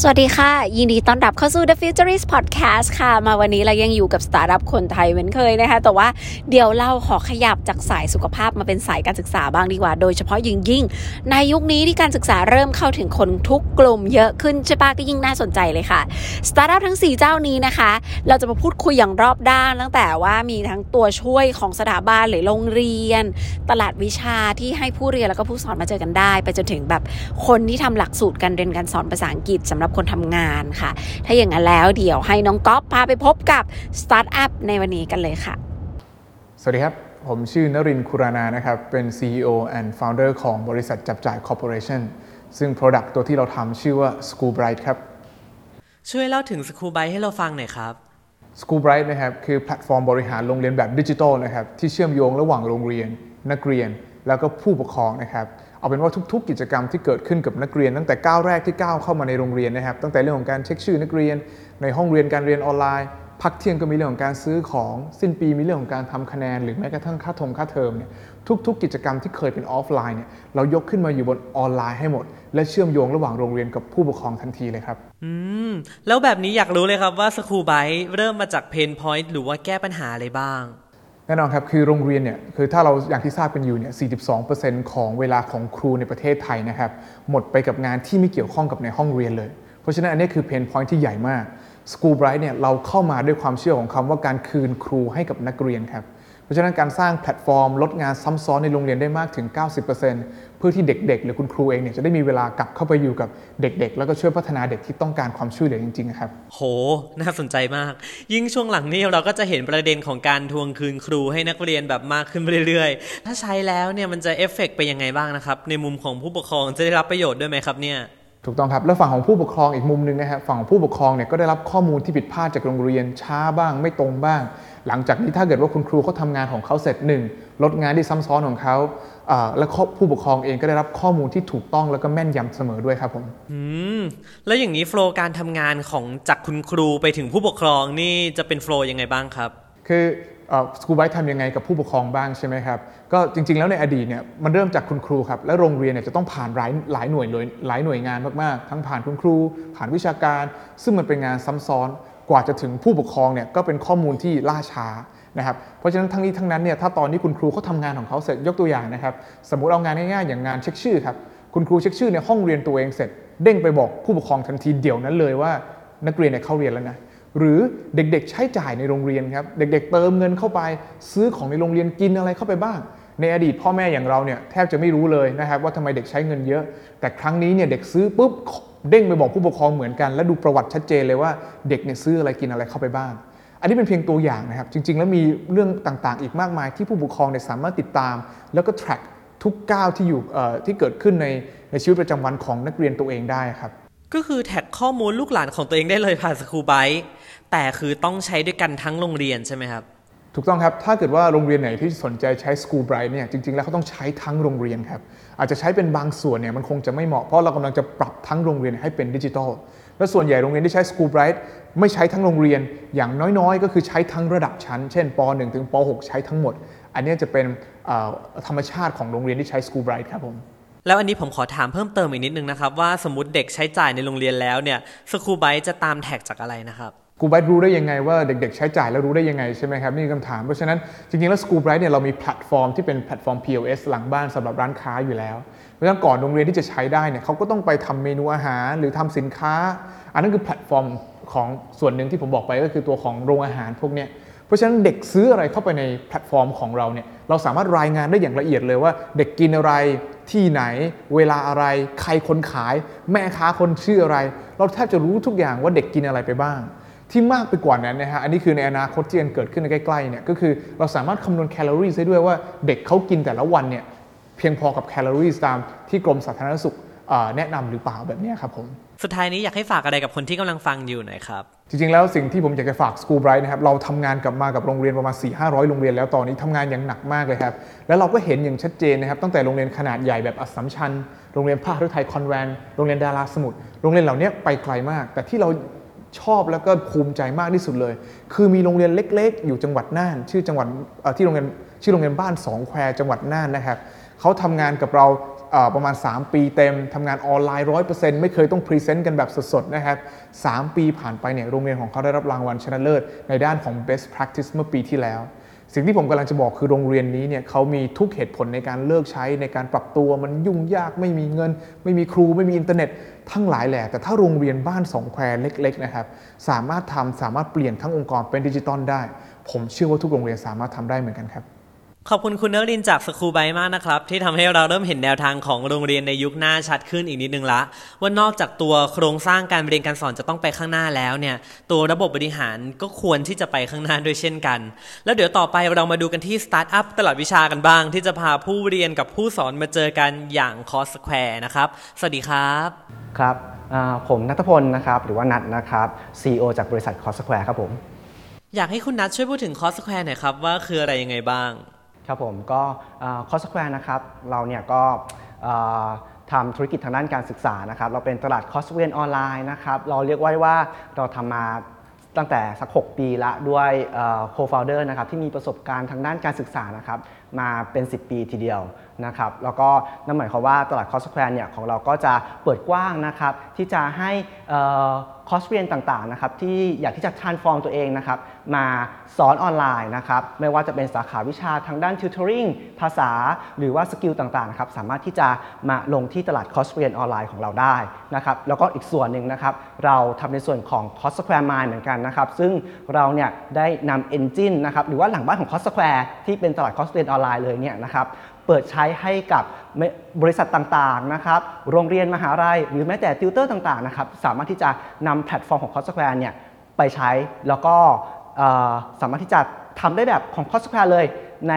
สวัสดีค่ะ ยินดีต้อนรับเข้าสู่ The Futurist Podcast ค่ะ มาวันนี้เรายังอยู่กับสตาร์ทอัพคนไทยเหมือนเคยนะคะ แต่ว่าเดี๋ยวเราขอขยับจากสายสุขภาพมาเป็นสายการศึกษาบ้างดีกว่า โดยเฉพาะยิ่งยิ่ง ในยุคนี้ที่การศึกษาเริ่มเข้าถึงคนทุกกลุ่มเยอะขึ้นใช่ปะก็ยิ่งน่าสนใจเลยค่ะสตาร์ทอัพทั้ง 4 เจ้านี้นะคะ เราจะมาพูดคุยอย่างรอบด้าน ตั้งแต่ว่ามีทั้งตัวช่วยของสถาบันหรือโรงเรียน ตลาดวิชาที่ให้ผู้เรียนแล้วก็ผู้สอนมาเจอกันได้ ไปจนถึงแบบคนที่ทำหลักสูตรการเรียนการสอนภาษาอังกฤษสำหรับคนทำงานค่ะ ถ้าอย่างนั้นแล้วเดี๋ยวให้น้องก๊อฟพาไปพบกับสตาร์ทอัพในวันนี้กันเลยค่ะ สวัสดีครับ ผมชื่อนรินทร์คูรานานะครับ เป็น CEO and Founder ของบริษัทจับจ่าย Corporation ซึ่ง Product ตัวที่เราทำชื่อว่า School Bright ครับ ช่วยเล่าถึง School Bright ให้เราฟังหน่อยครับ School Bright นะครับคือแพลตฟอร์มบริหารโรงเรียนแบบดิจิทัลนะครับที่เชื่อมโยงระหว่างโรงเรียน นักเรียน แล้วก็ผู้ปกครองนะครับ เอาเป็นว่าทุก ๆ กิจกรรมที่เกิดขึ้นกับนักเรียน ตั้งแต่ก้าวแรกที่ก้าวเข้ามาในโรงเรียนนะครับ ตั้งแต่เรื่องของการเช็คชื่อนักเรียน ในห้องเรียนการเรียนออนไลน์ พักเที่ยงก็มีเรื่องของการซื้อของสิ้นปีมีเรื่องของการทำคะแนน หรือแม้กระทั่งค่าทงค่าเทอมเนี่ยทุก ๆ กิจกรรมที่เคยเป็นออฟไลน์เนี่ยเรายกขึ้นมาอยู่บนออนไลน์ให้หมด และเชื่อมโยงระหว่างโรงเรียนกับผู้ปกครองทันทีเลยครับอืมแล้วแบบนี้อยากรู้เลยครับว่า School Bright เริ่มมาจาก pain point หรือว่าแก้ปัญหาอะไรบ้าง แน่นอนครับคือโรงเรียนเนี่ยคือถ้าเราอย่างที่ทราบกันอยู่เนี่ย42%ของเวลาของครูในประเทศไทยนะครับหมดไปกับงานที่ไม่เกี่ยวข้องกับในห้องเรียนเลย เพราะฉะนั้นอันนี้คือ pain point ที่ใหญ่มาก School Bright เนี่ยเราเข้ามาด้วยความเชื่อของคำว่าการคืนครูให้กับนักเรียนครับ เพราะฉะนั้นการสร้างแพลตฟอร์ม ลดงานซ้ำซ้อนในโรงเรียนได้มากถึง 90%เพื่อที่เด็กๆ หรือคุณครูเองเนี่ยจะได้มีเวลากลับเข้าไปอยู่กับเด็กๆ แล้วก็ช่วยพัฒนาเด็กที่ต้องการความช่วยเหลือจริงๆครับ โห น่าสนใจมาก ยิ่งช่วงหลังนี้เราก็จะเห็นประเด็นของการทวงคืนครูให้นักเรียนแบบมากขึ้นเรื่อยๆ ถ้าใช้แล้วเนี่ยมันจะเอฟเฟกต์ไปยังไงบ้างนะครับ ในมุมของผู้ปกครองจะได้รับประโยชน์ด้วยไหมครับเนี่ย ถูกต้องครับ แล้วฝั่งของผู้ปกครองอีกมุมหนึ่งนะครับฝั่งของผู้ปกครองเนี่ยก็ได้รับข้อมูลที่ผิดพลาดจากโรงเรียนช้าบ้าง ไม่ตรงบ้าง หลังจากนี้ถ้าเกิดว่าคุณครูเขาทำงานของเขาเสร็จหนึ่งลดงานที่ซ้ำซ้อนของเขาอ่าและผู้ปกครองเองก็ได้รับข้อมูลที่ถูกต้องแล้วก็แม่นยำเสมอด้วยครับผมอืมแล้วอย่างนี้โฟล์การทำงานของจากคุณครูไปถึงผู้ปกครองนี่จะเป็นโฟล์ยังไงบ้างครับ คือ สกูไบทำยังไงกับผู้ปกครองบ้างใช่ไหมครับก็จริง ๆ แล้วในอดีตเนี่ยมันเริ่มจากคุณครูครับและโรงเรียนเนี่ยจะต้องผ่านหลายหลายหน่วยเลยหลายหน่วยงานมากๆ ทั้งผ่านคุณครู ผ่านวิชาการ ซึ่งมันเป็นงานซ้ำซ้อนกว่าจะถึงผู้ปกครองเนี่ยก็เป็นข้อมูลที่ล่าช้านะครับเพราะฉะนั้นทั้งนี้ทั้งนั้นเนี่ยถ้าตอนนี้คุณครูเขาทำงานของเขาเสร็จยกตัวอย่างนะครับสมมติเอางานง่ายๆอย่างงานเช็คชื่อครับคุณครูเช็คชื่อในห้องเรียนตัวเองเสร็จ เด้งไปบอกผู้ปกครองทันทีเดี๋ยวนั้นเลยว่านักเรียนเนี่ยเข้าเรียนแล้วนะ หรือเด็กๆ ใช้จ่ายในโรงเรียนครับ เด็กๆ เติมเงินเข้าไปซื้อของในโรงเรียนกินอะไรเข้าไปบ้าง ในอดีตพ่อแม่อย่างเราเนี่ยแทบจะไม่รู้เลยนะครับว่าทำไมเด็กใช้เงินเยอะ แต่ครั้งนี้เนี่ยเด็กซื้อปุ๊บเด้งไปบอกผู้ปกครองเหมือนกัน และดูประวัติชัดเจนเลยว่าเด็กเนี่ยซื้ออะไรกินอะไรเข้าไปบ้าง อันนี้เป็นเพียงตัวอย่างนะครับ จริง ๆ แล้วมีเรื่องต่างๆ อีกมากมายที่ผู้ปกครองเนี่ยสามารถติดตาม แล้วก็ track ทุกก้าวที่อยู่ที่เกิดขึ้นในในชีวิตประจำวันของนักเรียนตัวเองได้ครับ ก็คือแท็กข้อมูลลูกหลานของตัวเองได้เลยผ่านสคูบายแต่คือต้องใช้ด้วยกันทั้งโรงเรียนใช่ไหมครับถูกต้องครับ ถ้าเกิดว่าโรงเรียนไหนที่สนใจใช้ School Bright เนี่ย จริง ๆ แล้วเขาต้องใช้ทั้งโรงเรียนครับ อาจจะใช้เป็นบางส่วนเนี่ยมันคงจะไม่เหมาะ เพราะเรากำลังจะปรับทั้งโรงเรียนให้เป็นดิจิทัล และส่วนใหญ่โรงเรียนที่ใช้ School Bright ไม่ใช้ทั้งโรงเรียน อย่างน้อยๆ ก็คือใช้ทั้งระดับชั้น เช่นป .1 ถึงป .6 ใช้ทั้งหมด อันนี้จะเป็นธรรมชาติของโรงเรียนที่ใช้ School Bright ครับผม แล้วอันนี้ผมขอถามเพิ่มเติมอีกนิดนึงนะครับ ว่าสมมติเด็กใช้จ่ายในโรงเรียนแล้วเนี่ยสคูบายจะตามแท็กจากอะไรนะครับกูไบรท์รู้ได้ยังไงว่าเด็กๆ ใช้จ่ายแล้วรู้ได้ยังไงใช่ไหมครับนี่คือคำถาม เพราะฉะนั้นจริงๆ แล้ว School Bright เนี่ยเรามีแพลตฟอร์มที่เป็นแพลตฟอร์ม POS หลังบ้านสำหรับร้านค้าอยู่แล้ว เพราะฉะนั้นก่อนโรงเรียนที่จะใช้ได้เนี่ยเขาก็ต้องไปทำเมนูอาหารหรือทำสินค้า อันนั้นคือแพลตฟอร์มของส่วนหนึ่งที่ผมบอกไปก็คือตัวของโรงอาหารพวกเนี้ยเพราะฉะนั้นเด็กซื้ออะไรเข้าไปในแพลตฟอร์มของเราเนี่ยเราสามารถรายงานได้อย่างละเอียดเลยว่าเด็กกินอะไร ที่ไหน เวลาอะไร ใครคนขาย แม่ค้าคนชื่ออะไร เราแทบจะรู้ทุกอย่างว่าเด็กกินอะไรไปบ้าง ที่มากไปกว่านั้นนะฮะอันนี้คือในอนาคตที่จะเกิดขึ้นในใกล้ๆเนี่ยก็คือเราสามารถคำนวณแคลอรี่ได้ด้วยว่าเด็กเขากินแต่ละวันเนี่ยเพียงพอกับแคลอรี่ตามที่กรมสาธารณสุขแนะนำหรือเปล่าแบบนี้ครับผม สุดท้ายนี้อยากให้ฝากอะไรกับคนที่กำลังฟังอยู่หน่อยครับ จริงๆ แล้วสิ่งที่ผมอยากจะฝาก School Bright นะครับ เราทำงานกับมากับโรงเรียนประมาณ 4 5 0 0 โรงเรียนแล้วตอนนี้ทำงานอย่างหนักมากเลยครับ แล้วเราก็เห็นอย่างชัดเจนนะครับ ตั้งแต่โรงเรียนขนาดใหญ่แบบอัสสัมชัญ โรงเรียนภาคฤทัยคอนแวนต์โรงเรียนดาราสมุทร โรงเรียนเหล่านี้ไปไกลมาก แต่ที่เราชอบแล้วก็ภูมิใจมากที่สุดเลย คือมีโรงเรียนเล็ก ๆ อยู่จังหวัดน่าน ชื่อจังหวัดที่โรงเรียนชื่อโรงเรียนบ้านสองแควจังหวัดน่านนะครับเขาทำงานกับเรา ประมาณ 3 ปีเต็มทำงานออนไลน์ 100%ไม่เคยต้องพรีเซนต์กันแบบสดๆนะครับ 3 ปีผ่านไปเนี่ยโรงเรียนของเขาได้รับรางวัลชนะเลิศ ในด้านของ best practice เมื่อปีที่แล้ว สิ่งที่ผมกำลังจะบอกคือโรงเรียนนี้เนี่ยเขามีทุกเหตุผลในการเลิกใช้ในการปรับตัวมันยุ่งยากไม่มีเงิน ไม่มีครูไม่มีอินเทอร์เน็ต ทั้งหลายแหละแต่ถ้าโรงเรียนบ้านสองแควเล็กๆนะครับสามารถทำสามารถเปลี่ยนทั้งองค์กรเป็นดิจิตอลได้ ผมเชื่อว่าทุกโรงเรียนสามารถทำได้เหมือนกันครับ ขอบคุณคุณนรินทร์จาก School Bright มากนะครับ ที่ทำให้เราเริ่มเห็นแนวทางของโรงเรียนในยุคหน้าชัดขึ้นอีกนิดนึงละ ว่านอกจากตัวโครงสร้างการเรียนการสอนจะต้องไปข้างหน้าแล้วเนี่ย ตัวระบบบริหารก็ควรที่จะไปข้างหน้าด้วยเช่นกัน แล้วเดี๋ยวต่อไปเรามาดูกันที่สตาร์ทอัพตลาดวิชากันบ้าง ที่จะพาผู้เรียนกับผู้สอนมาเจอกันอย่าง CourseSquare นะครับ สวัสดีครับครับผมนัทพลนะครับหรือว่านัทนะครับ CEO จากบริษัท CourseSquare ครับผมอยากให้คุณนัทช่วยพูดถึง CourseSquare หน่อยครับว่าคืออะไรยังไงบ้าง ครับผมก็ CourseSquare นะครับเราเนี่ยก็ทำธุรกิจทางด้านการศึกษานะครับ เราเป็นตลาดคอร์สเรียนออนไลน์นะครับ เราเรียกไว้ว่าเราทำมาตั้งแต่สัก 6 ปีละด้วย co-founder นะครับที่มีประสบการณ์ทางด้านการศึกษานะครับ มาเป็น 10 ปีทีเดียวนะครับแล้วก็นั่นหมายความว่าตลาด CourseSquare เนี่ยของเราก็จะเปิดกว้างนะครับที่จะให้คอร์สเรียนต่างๆนะครับที่อยากที่จะ transform ตัวเองนะครับมาสอนออนไลน์นะครับไม่ว่าจะเป็นสาขาวิชาทางด้าน tutoring ภาษาหรือว่า skill ต่างๆนะครับสามารถที่จะมาลงที่ตลาดคอร์สเรียนออนไลน์ของเราได้นะครับแล้วก็อีกส่วนหนึ่งนะครับเราทำในส่วนของ c o s Square Mind เหมือนกันนะครับซึ่งเราเนี่ยได้นำ Engine นะครับหรือว่าหลังบ้านของ c o s Square ที่เป็นตลาดคอร์สเรียนออนไลน์เลยเนี่ยนะครับเปิดใช้ให้กับบริษัทต่างๆนะครับโรงเรียนมหาลัยหรือแม้แต่ติวเตอร์ต่างๆนะครับสามารถที่จะนำแพลตฟอร์มของ c o s q u a r e เนี่ยไปใช้แล้วก็สามารถที่จะทำได้แบบของ c o s q u a r e เลยใน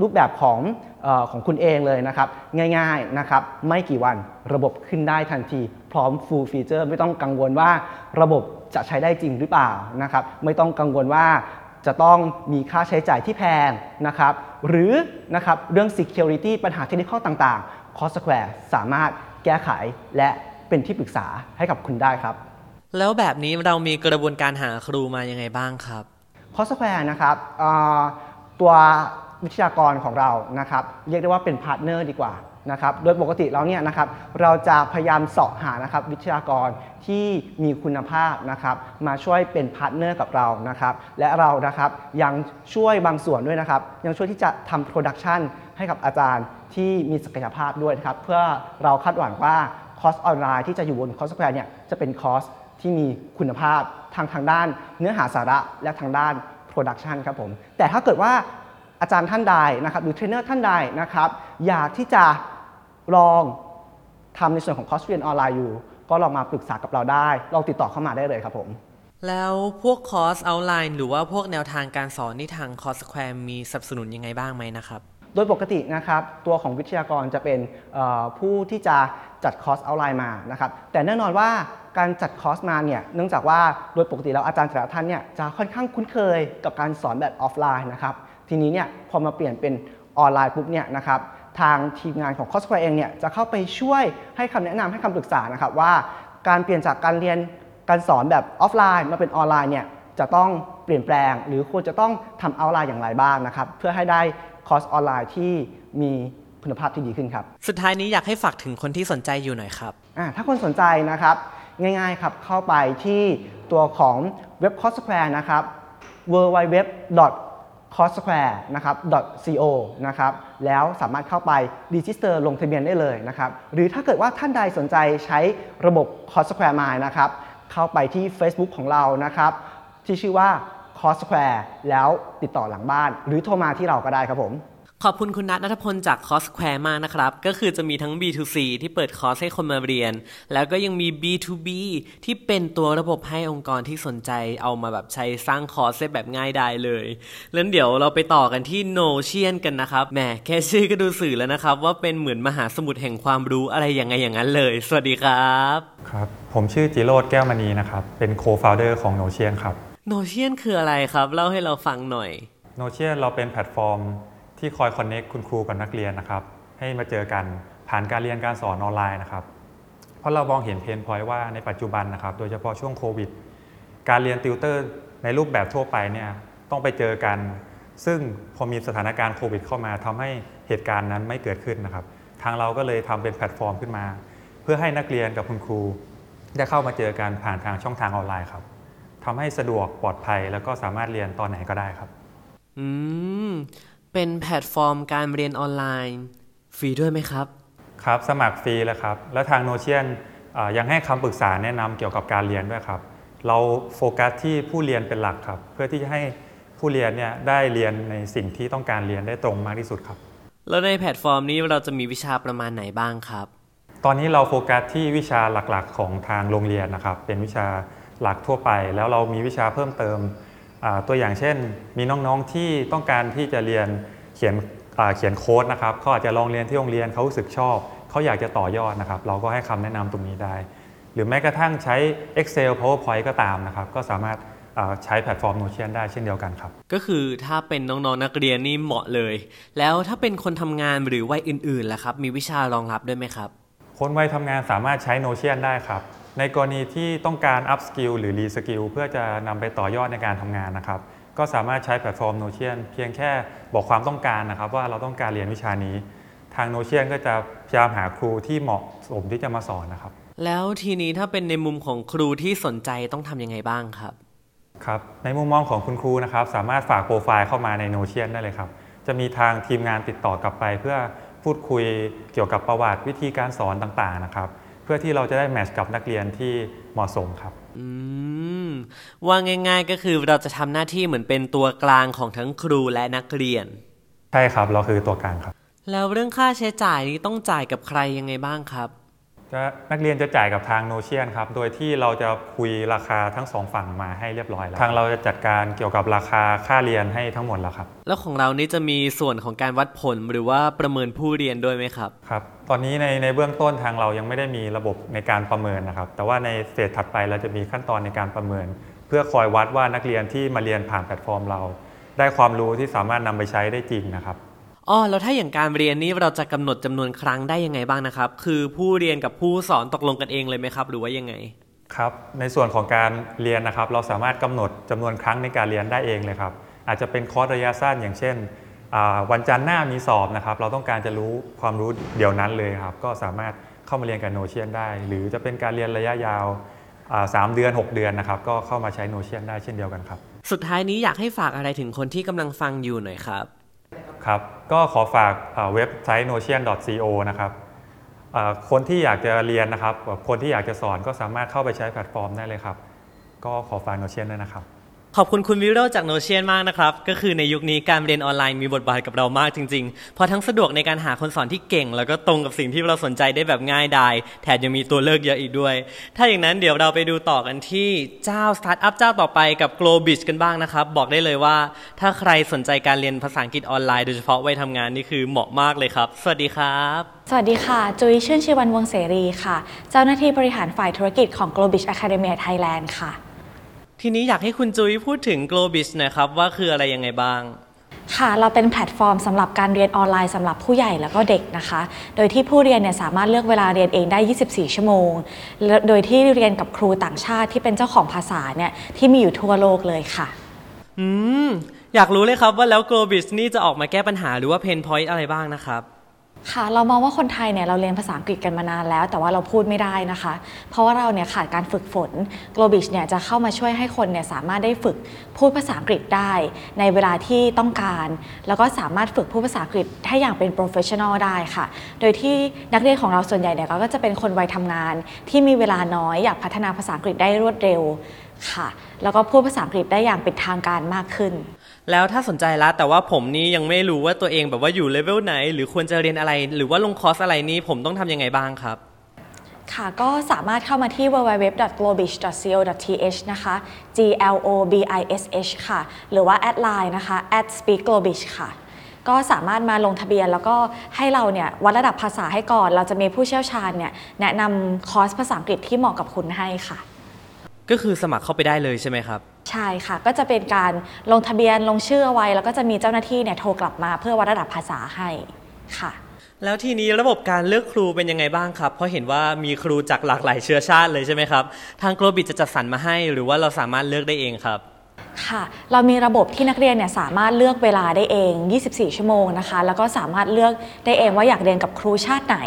รูปแบบของอของคุณเองเลยนะครับ ง่ายๆนะครับไม่กี่วันระบบขึ้นได้ทันที พร้อม full feature ไม่ต้องกังวลว่าระบบจะใช้ได้จริงหรือเปล่านะครับ ไม่ต้องกังวลว่าจะต้องมีค่าใช้จ่ายที่แพงนะครับ หรือนะครับเรื่อง security ปัญหาเทคนิคต่างๆ c o s Square สามารถแก้ไขและเป็นที่ปรึกษาให้กับคุณได้ครับ แล้วแบบนี้เรามีกระบวนการหาครูมายังไงบ้างครับ c o s Square นะครับตัววิทยากรของเรานะครับเรียกได้ว่าเป็น partner ดีกว่า นะครับโดยปกติแล้วเนี่ยนะครับเราจะพยายามเสาะหานะครับวิทยากรที่มีคุณภาพนะครับมาช่วยเป็น partner กับเรานะครับและเรานะครับยังช่วยบางส่วนด้วยนะครับ ยังช่วยที่จะทำ production ให้กับอาจารย์ที่มีศักยภาพด้วยนะครับเพื่อเราคาดหวังว่าคอร์สออนไลน์ที่จะอยู่บน CourseSquare เนี่ยจะเป็นคอร์สที่มีคุณภาพทางทางด้าน เนื้อหาสาระและทางด้าน production ครับผมแต่ถ้าเกิดว่าอาจารย์ท่านใดนะครับหรือเทรนเนอร์ท่านใดนะครับอยากที่จะ ลองทำในส่วนของคอร์สเรียนออนไลน์อยู่ ก็ลองมาปรึกษากับเราได้ ลองติดต่อเข้ามาได้เลยครับผม แล้วพวกคอร์สออนไลน์หรือว่าพวกแนวทางการสอนที่ทาง CourseSquare มีสนับสนุนยังไงบ้างไหมนะครับ โดยปกตินะครับตัวของวิทยากรจะเป็นผู้ที่จะจัดคอร์สออนไลน์มานะครับแต่แน่นอนว่าการจัดคอร์สมาเนี่ยเนื่องจากว่าโดยปกติแล้วอาจารย์แต่ละท่านเนี่ยจะค่อนข้างคุ้นเคยกับการสอนแบบออฟไลน์นะครับทีนี้เนี่ยพอมาเปลี่ยนเป็นออนไลน์ปุ๊บเนี่ยนะครับ ทางทีมงานของ c o s p l a y เองเนี่ยจะเข้าไปช่วยให้คำแนะนำให้คำปรึกษานะครับว่าการเปลี่ยนจากการเรียนการสอนแบบออฟไลน์มาเป็นออนไลน์เนี่ยจะต้องเปลี่ยนแปลง หรือควรจะต้องทำออนไลน์อย่างไรบ้างนะครับเพื่อให้ได้คอร์สออนไลน์ที่มีคุณภาพที่ดีขึ้นครับ สุดท้ายนี้อยากให้ฝากถึงคนที่สนใจอยู่หน่อยครับถ้าคนสนใจนะครับ ง่ายๆครับเข้าไปที่ตัวของเว็บ c o s p l a y นะครับ w w w c o s q u a r e นะครับ .co นะครับแล้วสามารถเข้าไป register ลงทะเบียนได้เลยนะครับหรือถ้าเกิดว่าท่านใดสนใจใช้ระบบ c o s q u a r e m i นะครับเข้าไปที่ Facebook ของเรานะครับที่ชื่อว่า c o s q u a r e แล้วติดต่อหลังบ้าน หรือโทรมาที่เราก็ได้ครับผม ขอบคุณคุณนัทนัทพลจาก CourseSquare มากนะครับ ก็คือจะมีทั้ง B2C ที่เปิดคอร์สให้คนมาเรียน แล้วก็ยังมี B2B ที่เป็นตัวระบบให้องค์กรที่สนใจเอามาแบบใช้สร้างคอร์สแบบง่ายได้เลยแล้วเดี๋ยวเราไปต่อกันที่ Knowcean กันนะครับ แหมแค่ชื่อก็ดูสื่อแล้วนะครับ ว่าเป็นเหมือนมหาสมุทรแห่งความรู้อะไรอย่างไงอย่างนั้นเลย สวัสดีครับ ครับ ผมชื่อจิโรดแก้วมณีนะครับ เป็นโคฟาวเดอร์ของ Notion ครับ Knowcean คืออะไรครับ เล่าให้เราฟังหน่อย Notion เราเป็นแพลตฟอร์ม ที่คอย connect คุณครูกับนักเรียนนะครับ ให้มาเจอกันผ่านการเรียนการสอนออนไลน์นะครับ เพราะเรามองเห็น pain point ว่าในปัจจุบันนะครับ โดยเฉพาะช่วงโควิด การเรียนติวเตอร์ในรูปแบบทั่วไปเนี่ยต้องไปเจอกัน ซึ่งพอมีสถานการณ์โควิดเข้ามาทำให้เหตุการณ์นั้นไม่เกิดขึ้นนะครับ ทางเราก็เลยทำเป็นแพลตฟอร์มขึ้นมา เพื่อให้นักเรียนกับคุณครู ได้เข้ามาเจอกันผ่านทางช่องทางออนไลน์ครับทำให้สะดวกปลอดภัยแล้วก็สามารถเรียนตอนไหนก็ได้ครับ อืม เป็นแพลตฟอร์มการเรียนออนไลน์ ฟรีด้วยไหมครับ ครับ สมัครฟรีแล้วครับ แล้วทาง Knowcean ยังให้คำปรึกษาแนะนำเกี่ยวกับการเรียนด้วยครับ เราโฟกัสที่ผู้เรียนเป็นหลักครับ เพื่อที่จะให้ผู้เรียนเนี่ยได้เรียนในสิ่งที่ต้องการเรียนได้ตรงมากที่สุดครับ แล้วในแพลตฟอร์มนี้เราจะมีวิชาประมาณไหนบ้างครับ ตอนนี้เราโฟกัสที่วิชาหลักๆ ของทางโรงเรียนนะครับ เป็นวิชาหลักทั่วไป แล้วเรามีวิชาเพิ่มเติมอ่า ตัวอย่างเช่น มีน้องๆที่ต้องการที่จะเรียนเขียนอ่าเขียนโค้ดนะครับเขาอาจจะลองเรียนที่โรงเรียนเขารู้สึกชอบเขาอยากจะต่อยอดนะครับ เราก็ให้คำแนะนำตรงนี้ได้ หรือแม้กระทั่งใช้ Excel PowerPoint ก็ตามนะครับ ก็สามารถอ่าใช้แพลตฟอร์ม Notion ได้เช่นเดียวกันครับ ก็คือถ้าเป็นน้องๆนักเรียนนี่เหมาะเลย แล้วถ้าเป็นคนทำงานหรือวัยอื่นๆล่ะครับ มีวิชารองรับด้วยไหมครับ คนวัยทำงานสามารถใช้ Knowcean ได้ครับ ในกรณีที่ต้องการ up skill หรือ re skill เพื่อจะนำไปต่อยอดในการทำงานนะครับ ก็สามารถใช้แพลตฟอร์ม Knowcean เพียงแค่บอกความต้องการนะครับ ว่าเราต้องการเรียนวิชานี้ ทาง Knowcean ก็จะพยายามหาครูที่เหมาะสมที่จะมาสอนนะครับ แล้วทีนี้ถ้าเป็นในมุมของครูที่สนใจต้องทำยังไงบ้างครับครับในมุมมองของคุณครูนะครับ สามารถฝากโปรไฟล์เข้ามาใน Notion ได้เลยครับ จะมีทางทีมงานติดต่อกลับไป เพื่อพูดคุยเกี่ยวกับประวัติวิธีการสอนต่างๆนะครับเพื่อที่เราจะได้แมทช์กับนักเรียนที่เหมาะสมครับอืมว่าง่ายๆก็คือเราจะทำหน้าที่เหมือนเป็นตัวกลางของทั้งครูและนักเรียน ใช่ครับเราคือตัวกลางครับ แล้วเรื่องค่าใช้จ่ายนี้ต้องจ่ายกับใครยังไงบ้างครับจะนักเรียนจะจ่ายกับทางโนเชียนครับ โดยที่เราจะคุยราคาทั้งสองฝั่งมาให้เรียบร้อยแล้ว ทางเราจะจัดการเกี่ยวกับราคาค่าเรียนให้ทั้งหมดแล้วครับ แล้วของเรานี่จะมีส่วนของการวัดผลหรือว่าประเมินผู้เรียนด้วยไหมครับ ครับ ตอนนี้ในในเบื้องต้นทางเรายังไม่ได้มีระบบในการประเมินนะครับ แต่ว่าในเฟสถัดไปเราจะมีขั้นตอนในการประเมิน เพื่อคอยวัดว่านักเรียนที่มาเรียนผ่านแพลตฟอร์มเรา ได้ความรู้ที่สามารถนำไปใช้ได้จริงนะครับอ๋อแล้วถ้าอย่างการเรียนนี่เราจะกำหนดจำนวนครั้งได้ยังไงบ้างนะครับ คือผู้เรียนกับผู้สอนตกลงกันเองเลยไหมครับ หรือว่ายังไงครับในส่วนของการเรียนนะครับ เราสามารถกำหนดจำนวนครั้งในการเรียนได้เองเลยครับ อาจจะเป็นคอร์สระยะสั้นอย่างเช่นอ่า วันจันทร์หน้ามีสอบนะครับ เราต้องการจะรู้ความรู้เดี๋ยวนั้นเลยครับ ก็สามารถเข้ามาเรียนกับโนเชียนได้ หรือจะเป็นการเรียนระยะยาวอ่าสามเดือน 6 เดือนนะครับ ก็เข้ามาใช้โนเชียนได้เช่นเดียวกันครับ สุดท้ายนี้อยากให้ฝากอะไรถึงคนที่กำลังฟังอยู่หน่อยครับ ครับ ก็ขอฝากอ่าเว็บไซต์ notion.co นะครับอ่าคนที่อยากจะเรียนนะครับแบบคนที่อยากจะสอนก็สามารถเข้าไปใช้แพลตฟอร์มได้เลยครับ ก็ขอฝาก Notion ด้วยนะครับ ขอบคุณคุณวิโรจจาก Knowcean มากนะครับ ก็คือในยุคนี้การเรียนออนไลน์มีบทบาทกับเรามากจริงๆ เพราะทั้งสะดวกในการหาคนสอนที่เก่ง แล้วก็ตรงกับสิ่งที่เราสนใจได้แบบง่ายดาย แถมยังมีตัวเลือกเยอะอีกด้วย ถ้าอย่างนั้นเดี๋ยวเราไปดูต่อกันที่เจ้าสตาร์ทอัพเจ้าต่อไปกับ Globish กันบ้างนะครับ บอกได้เลยว่า ถ้าใครสนใจการเรียนภาษาอังกฤษออนไลน์โดยเฉพาะวัยทำงานนี่คือเหมาะมากเลยครับ สวัสดีครับ สวัสดีค่ะ จุ้ยชื่นชีวันวงศ์เสรีค่ะ เจ้าหน้าที่บริหารฝ่ายธุรกิจของ Globish Academia Thailand ค่ะ ทีนี้อยากให้คุณจุ้ยพูดถึง Globish หน่อยครับ ว่าคืออะไรยังไงบ้าง ค่ะ เราเป็นแพลตฟอร์มสำหรับการเรียนออนไลน์สำหรับผู้ใหญ่แล้วก็เด็กนะคะ โดยที่ผู้เรียนเนี่ยสามารถเลือกเวลาเรียนเองได้ 24 ชั่วโมงและโดยที่เรียนกับครูต่างชาติที่เป็นเจ้าของภาษาเนี่ยที่มีอยู่ทั่วโลกเลยค่ะ อืม อยากรู้เลยครับว่าแล้ว Globis นี่จะออกมาแก้ปัญหาหรือว่า pain point อะไรบ้างนะครับ ค่ะเรามองว่าคนไทยเนี่ยเราเรียนภาษาอังกฤษกันมานานแล้ว แต่ว่าเราพูดไม่ได้นะคะ เพราะว่าเราเนี่ยขาดการฝึกฝน Globis เนี่ยจะเข้ามาช่วยให้คนเนี่ยสามารถได้ฝึกพูดภาษาอังกฤษได้ ในเวลาที่ต้องการ แล้วก็สามารถฝึกพูดภาษาอังกฤษให้อย่างเป็น professional ได้ค่ะ โดยที่นักเรียนของเราส่วนใหญ่เนี่ยก็จะเป็นคนวัยทำงาน ที่มีเวลาน้อยอยากพัฒนาภาษาอังกฤษได้รวดเร็วค่ะ แล้วก็พูดภาษาอังกฤษได้อย่างเป็นทางการมากขึ้น แล้วถ้าสนใจแล้วแต่ว่าผมนี่ยังไม่รู้ว่าตัวเองแบบว่าอยู่เลเวลไหน หรือควรจะเรียนอะไร หรือว่าลงคอร์สอะไรนี่ผมต้องทำยังไงบ้างครับค่ะก็สามารถเข้ามาที่ www.globish.co.th นะคะ g l o b i s h ค่ะ หรือว่าแอดไลน์นะคะ @speakglobish ค่ะ ก็สามารถมาลงทะเบียนแล้วก็ให้เราเนี่ยวัดระดับภาษาให้ก่อน เราจะมีผู้เชี่ยวชาญเนี่ยแนะนำคอร์สภาษาอังกฤษที่เหมาะกับคุณให้ค่ะ ก็คือสมัครเข้าไปได้เลยใช่ไหมครับ ใช่ค่ะ ก็จะเป็นการลงทะเบียนลงชื่อเอาไว้ แล้วก็จะมีเจ้าหน้าที่เนี่ยโทรกลับมาเพื่อวัดระดับภาษาให้ค่ะ แล้วทีนี้ระบบการเลือกครูเป็นยังไงบ้างครับ เพราะเห็นว่ามีครูจากหลากหลายเชื้อชาติเลยใช่ไหมครับ ทางโกลบิจะจัดสรรมาให้หรือว่าเราสามารถเลือกได้เองครับค่ะ เรามีระบบที่นักเรียนเนี่ยสามารถเลือกเวลาได้เอง 24 ชั่วโมงนะคะ แล้วก็สามารถเลือกได้เองว่าอยากเรียนกับครูชาติไหน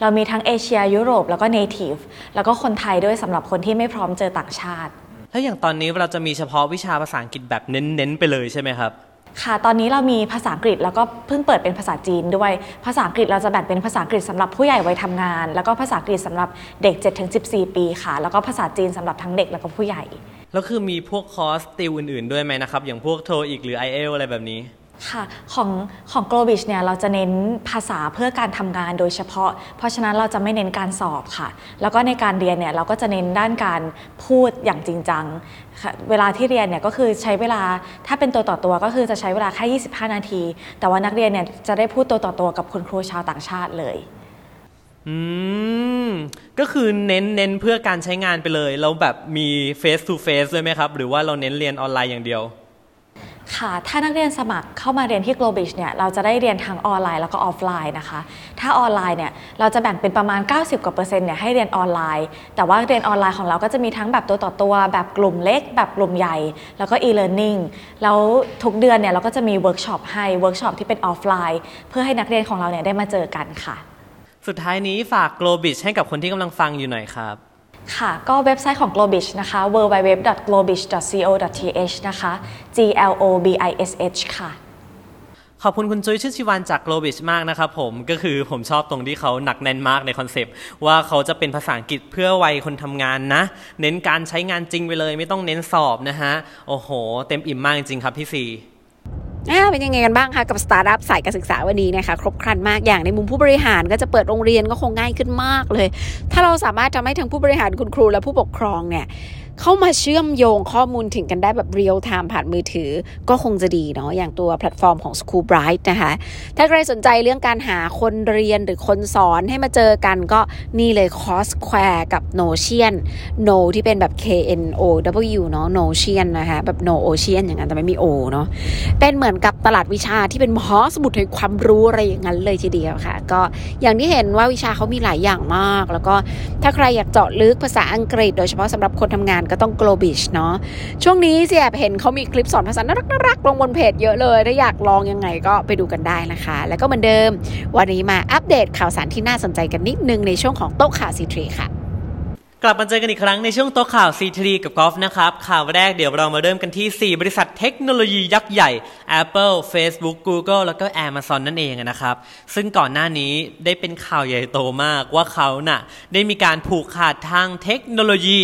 เรามีทั้งเอเชียยุโรป แล้วก็ native แล้วก็คนไทยด้วยสำหรับคนที่ไม่พร้อมเจอต่างชาติ แล้วอย่างตอนนี้เราจะมีเฉพาะวิชาภาษาอังกฤษแบบเน้นๆไปเลยใช่ไหมครับ ค่ะ ตอนนี้เรามีภาษาอังกฤษแล้วก็เพิ่งเปิดเป็นภาษาจีนด้วย ภาษาอังกฤษเราจะแบ่งเป็นภาษาอังกฤษสำหรับผู้ใหญ่วัยทำงาน แล้วก็ภาษาอังกฤษสำหรับเด็ก 7-14 ปีค่ะ แล้วก็ภาษาจีนสำหรับทั้งเด็กแล้วก็ผู้ใหญ่ แล้วคือมีพวกคอร์สติวอื่น ๆ ด้วยไหมนะครับ อย่างพวกโทอีกหรือ i อเอลอะไรแบบนี้ ค่ะของของ g l o b i s เนี่ยเราจะเน้นภาษาเพื่อการทำงานโดยเฉพาะ เพราะฉะนั้นเราจะไม่เน้นการสอบค่ะ แล้วก็ในการเรียนเนี่ยเราก็จะเน้นด้านการพูดอย่างจริงจังค่ะเวลาที่เรียนเนี่ยก็คือใช้เวลาถ้าเป็นตัวต่อตัวก็คือจะใช้เวลาแค่ 25 นาที แต่ว่านักเรียนเนี่ยจะได้พูดตัวต่อตัวกับคุณครูชาวต่างชาติเลย อืม ก็คือเน้นเน้นเพื่อการใช้งานไปเลย แล้วแบบมี face to face ด้วยไหมครับ หรือว่าเราเน้นเรียนออนไลน์อย่างเดียว ค่ะ ถ้านักเรียนสมัครเข้ามาเรียนที่ Globish เนี่ย เราจะได้เรียนทั้งออนไลน์แล้วก็ออฟไลน์นะคะ ถ้าออนไลน์เนี่ย เราจะแบ่งเป็นประมาณ 90 กว่าเปอร์เซ็นต์เนี่ยให้เรียนออนไลน์ แต่ว่าเรียนออนไลน์ของเราก็จะมีทั้งแบบตัวต่อตัว แบบกลุ่มเล็ก แบบกลุ่มใหญ่ แล้วก็ e-learning แล้วทุกเดือนเนี่ยเราก็จะมีเวิร์กช็อปให้ เวิร์กช็อปที่เป็นออฟไลน์ เพื่อให้นักเรียนของเราเนี่ยได้มาเจอกันค่ะ สุดท้ายนี้ฝาก Globish ให้กับคนที่กำลังฟังอยู่หน่อยครับ ค่ะ ก็เว็บไซต์ของ Globish นะคะ www.globish.co.th นะคะ G L O B I S H ค่ะ ขอบคุณคุณจุ้ยชื่อชิวันจาก Globich มากนะครับผมก็คือผมชอบตรงที่เขาหนักแน่นมากในคอนเซปต์ว่าเขาจะเป็นภาษาอังกฤษเพื่อวัยคนทำงานนะ เน้นการใช้งานจริงไปเลย ไม่ต้องเน้นสอบนะฮะ โอ้โห เต็มอิ่มมากจริงครับพี่ซีอ่ เป็นยังไงกันบ้างคะกับสตาร์ทอัพสายการศึกษาวันนี้นะคะครบครันมากอย่างในมุมผู้บริหารก็จะเปิดโรงเรียนก็คงง่ายขึ้นมากเลย ถ้าเราสามารถทำให้ทั้งผู้บริหารคุณครูและผู้ปกครองเนี่ย เข้ามาเชื่อมโยงข้อมูลถึงกันได้แบบเรียลไทม์ผ่านมือถือ ก็คงจะดีเนาะอย่างตัวแพลตฟอร์มของ School Bright นะคะ ถ้าใครสนใจเรื่องการหาคนเรียนหรือคนสอนให้มาเจอกันก็นี่เลย CourseSquare กับ Knowcean Know ที่เป็นแบบ K N O W เนาะ Knowcean นะคะแบบ Know Ocean อย่างนั้นแต่ไม่มี O เนาะเป็นเหมือนกับตลาดวิชาที่เป็นมหาสมุทรแห่งความรู้อะไรอย่างนั้นเลยทีเดียวค่ะ ก็อย่างที่เห็นว่าวิชาเขามีหลายอย่างมาก แล้วก็ถ้าใครอยากเจาะลึกภาษาอังกฤษ โดยเฉพาะสำหรับคนทำงานก็ต้อง Globich เนาะช่วงนี้เสียบเห็นเขามีคลิปสอนภาษาน่ารักน่ารักลงบนเพจเยอะเลยถ้าอยากลองยังไงก็ไปดูกันได้นะคะ แล้วก็เหมือนเดิม วันนี้มาอัปเดตข่าวสารที่น่าสนใจกันนิดนึงในช่วงของโต๊ะข่าวซีทรีค่ะกลับมาเจอกันอีกครั้งในช่วงโต๊ะข่าว C3 กับกอล์ฟนะครับ ข่าวแรกเดี๋ยวเรามาเริ่มกันที่ 4 บริษัทเทคโนโลยียักษ์ใหญ่ Apple Facebook Google แล้วก็ Amazon นั่นเองนะครับ ซึ่งก่อนหน้านี้ได้เป็นข่าวใหญ่โตมากว่าเขาน่ะได้มีการผูกขาดทางเทคโนโลยี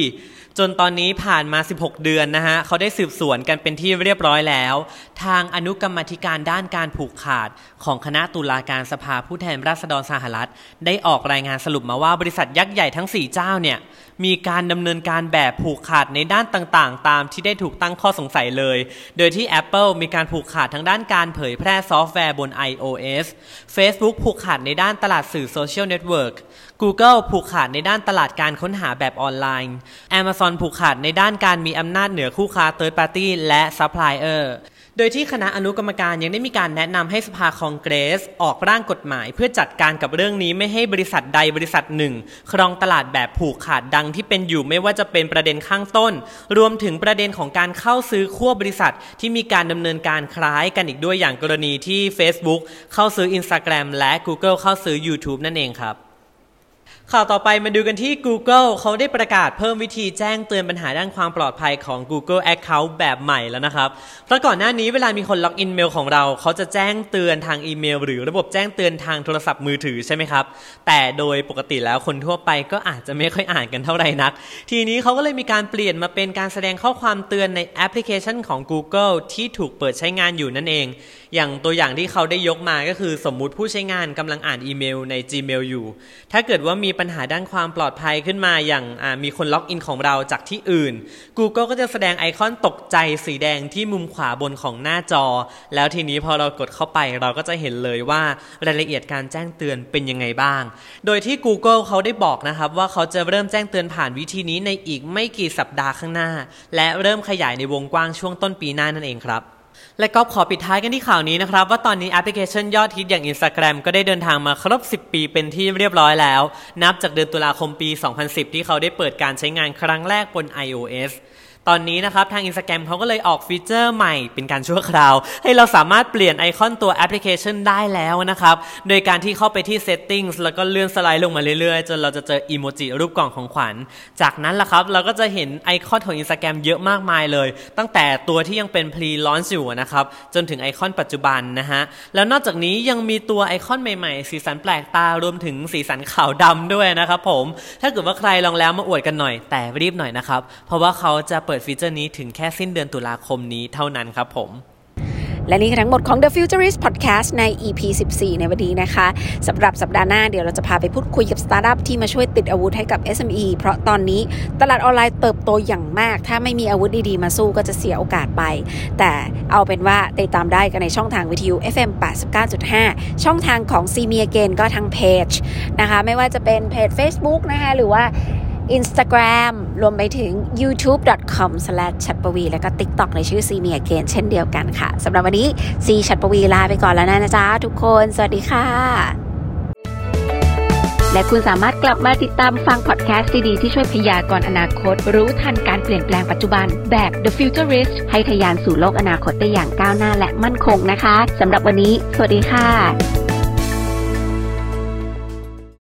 จนตอนนี้ผ่านมา 16 เดือนนะฮะเขาได้สืบสวนกันเป็นที่เรียบร้อยแล้ว ทางอนุกรรมธิการด้านการผูกขาด ของคณะตุลาการสภาผู้แทนราษฎรสหรัฐ ได้ออกรายงานสรุปมาว่าบริษัทยักษ์ใหญ่ทั้ง 4 เจ้าเนี่ย มีการดำเนินการแบบผูกขาดในด้านต่างๆ ตามที่ได้ถูกตั้งข้อสงสัยเลย โดยที่ Apple มีการผูกขาดทั้งด้านการเผยแพร่ซอฟต์แวร์บน iOS Facebook ผูกขาดในด้านตลาดสื่อโซเชียลเน็ตเวิร์ก Google ผูกขาดในด้านตลาดการค้นหาแบบออนไลน์ Amazon ผูกขาดในด้านการมีอำนาจเหนือคู่ค้า Third Party และซั โดยที่คณะอนุกรรมการยังได้มีการแนะนำให้สภาคองเกรส ออกร่างกฎหมาย เพื่อจัดการกับเรื่องนี้ไม่ให้บริษัทใดบริษัทหนึ่ง ครองตลาดแบบผูกขาดดังที่เป็นอยู่ไม่ว่าจะเป็นประเด็นข้างต้น รวมถึงประเด็นของการเข้าซื้อขั้วบริษัท ที่มีการดำเนินการคล้ายกันอีกด้วยอย่างกรณีที่ Facebook เข้าซื้อ Instagram และ Google เข้าซื้อ YouTube นั่นเองครับ ข่าวต่อไปมาดูกันที่ Google เขาได้ประกาศเพิ่มวิธีแจ้งเตือนปัญหาด้านความปลอดภัยของ Google Account แบบใหม่แล้วนะครับเพราะก่อนหน้านี้เวลามีคนล็อกอินเมลของเรา เขาจะแจ้งเตือนทางอีเมล หรือระบบแจ้งเตือนทางโทรศัพท์มือถือใช่ไหมครับ แต่โดยปกติแล้วคนทั่วไปก็อาจจะไม่ค่อยอ่านกันเท่าไหร่นัก ทีนี้เขาก็เลยมีการเปลี่ยนมาเป็นการแสดงข้อความเตือนในแอปพลิเคชันของ Google ที่ถูกเปิดใช้งานอยู่นั่นเองอย่างตัวอย่างที่เขาได้ยกมาก็คือสมมุติผู้ใช้งานกำลังอ่านอีเมลใน Gmail อยู่ ถ้าเกิดว่ามีปัญหาด้านความปลอดภัยขึ้นมาอย่างมีคนล็อกอินของเราจากที่อื่น Google ก็จะแสดงไอคอนตกใจสีแดงที่มุมขวาบนของหน้าจอ แล้วทีนี้พอเรากดเข้าไปเราก็จะเห็นเลยว่ารายละเอียดการแจ้งเตือนเป็นยังไงบ้าง โดยที่ Google เขาได้บอกนะครับว่าเขาจะเริ่มแจ้งเตือนผ่านวิธีนี้ในอีกไม่กี่สัปดาห์ข้างหน้า และเริ่มขยายในวงกว้างช่วงต้นปีหน้านั่นเองครับ และก็ขอปิดท้ายกันที่ข่าวนี้นะครับ ว่าตอนนี้แอปพลิเคชันยอดฮิตอย่าง Instagram ก็ได้เดินทางมาครบ 10 ปีเป็นที่เรียบร้อยแล้ว นับจากเดือนตุลาคมปี 2010 ที่เขาได้เปิดการใช้งานครั้งแรกบน iOS ตอนนี้นะครับ ทาง Instagram เขาก็เลยออกฟีเจอร์ใหม่เป็นการชั่วคราว ให้เราสามารถเปลี่ยนไอคอนตัวแอปพลิเคชันได้แล้วนะครับ โดยการที่เข้าไปที่ Settings แล้วก็เลื่อนสไลด์ลงมาเรื่อยๆ จนเราจะเจออีโมจิรูปกล่องของขวัญ จากนั้นล่ะครับ เราก็จะเห็นไอคอนของ Instagram เยอะมากมายเลย ตั้งแต่ตัวที่ยังเป็น pre-launch อยู่นะครับ จนถึงไอคอนปัจจุบันนะฮะ แล้วนอกจากนี้ยังมีตัวไอคอนใหม่ๆ สีสันแปลกตารวมถึงสีสันขาวดำด้วยนะครับผม ถ้าเกิดว่าใครลองแล้วมาอวดกันหน่อย แต่รีบหน่อยนะครับ เพราะว่าเขาจะเปิดฟีเจอร์นี้ถึงแค่สิ้นเดือนตุลาคมนี้เท่านั้นครับผมและนี่คือทั้งหมดของ The Futurist Podcast ใน EP 14 ในวันนี้นะคะสำหรับสัปดาห์หน้าเดี๋ยวเราจะพาไปพูดคุยกับสตาร์ทอัพที่มาช่วยติดอาวุธให้กับ SME เพราะตอนนี้ตลาดออนไลน์เติบโตอย่างมาก ถ้าไม่มีอาวุธดีๆ มาสู้ก็จะเสียโอกาสไป แต่เอาเป็นว่าติดตามได้กันในช่องทางวิทยุ FM 89.5 ช่องทางของ c m e Again ก็ทางเพจนะคะ ไม่ว่าจะเป็นเพจ Facebook นะคะหรือว่า Instagram รวมไปถึง youtube.com c h a t p a v i แล้วก็ TikTok ในชื่อซีเมียเกนเช่นเดียวกันค่ะสำหรับวันนี้ซีชัดปวีลาไปก่อนแล้วนะจ๊ะทุกคน สวัสดีค่ะ และคุณสามารถกลับมาติดตามฟังพอดแคสต์ดีๆที่ช่วยพยากรณ์อนาคต รู้ทันการเปลี่ยนแปลงปัจจุบันแบบ The Futurist ให้ทะยานสู่โลกอนาคตได้อย่างก้าวหน้าและมั่นคงนะคะสำหรับวันนี้ สวัสดีค่ะ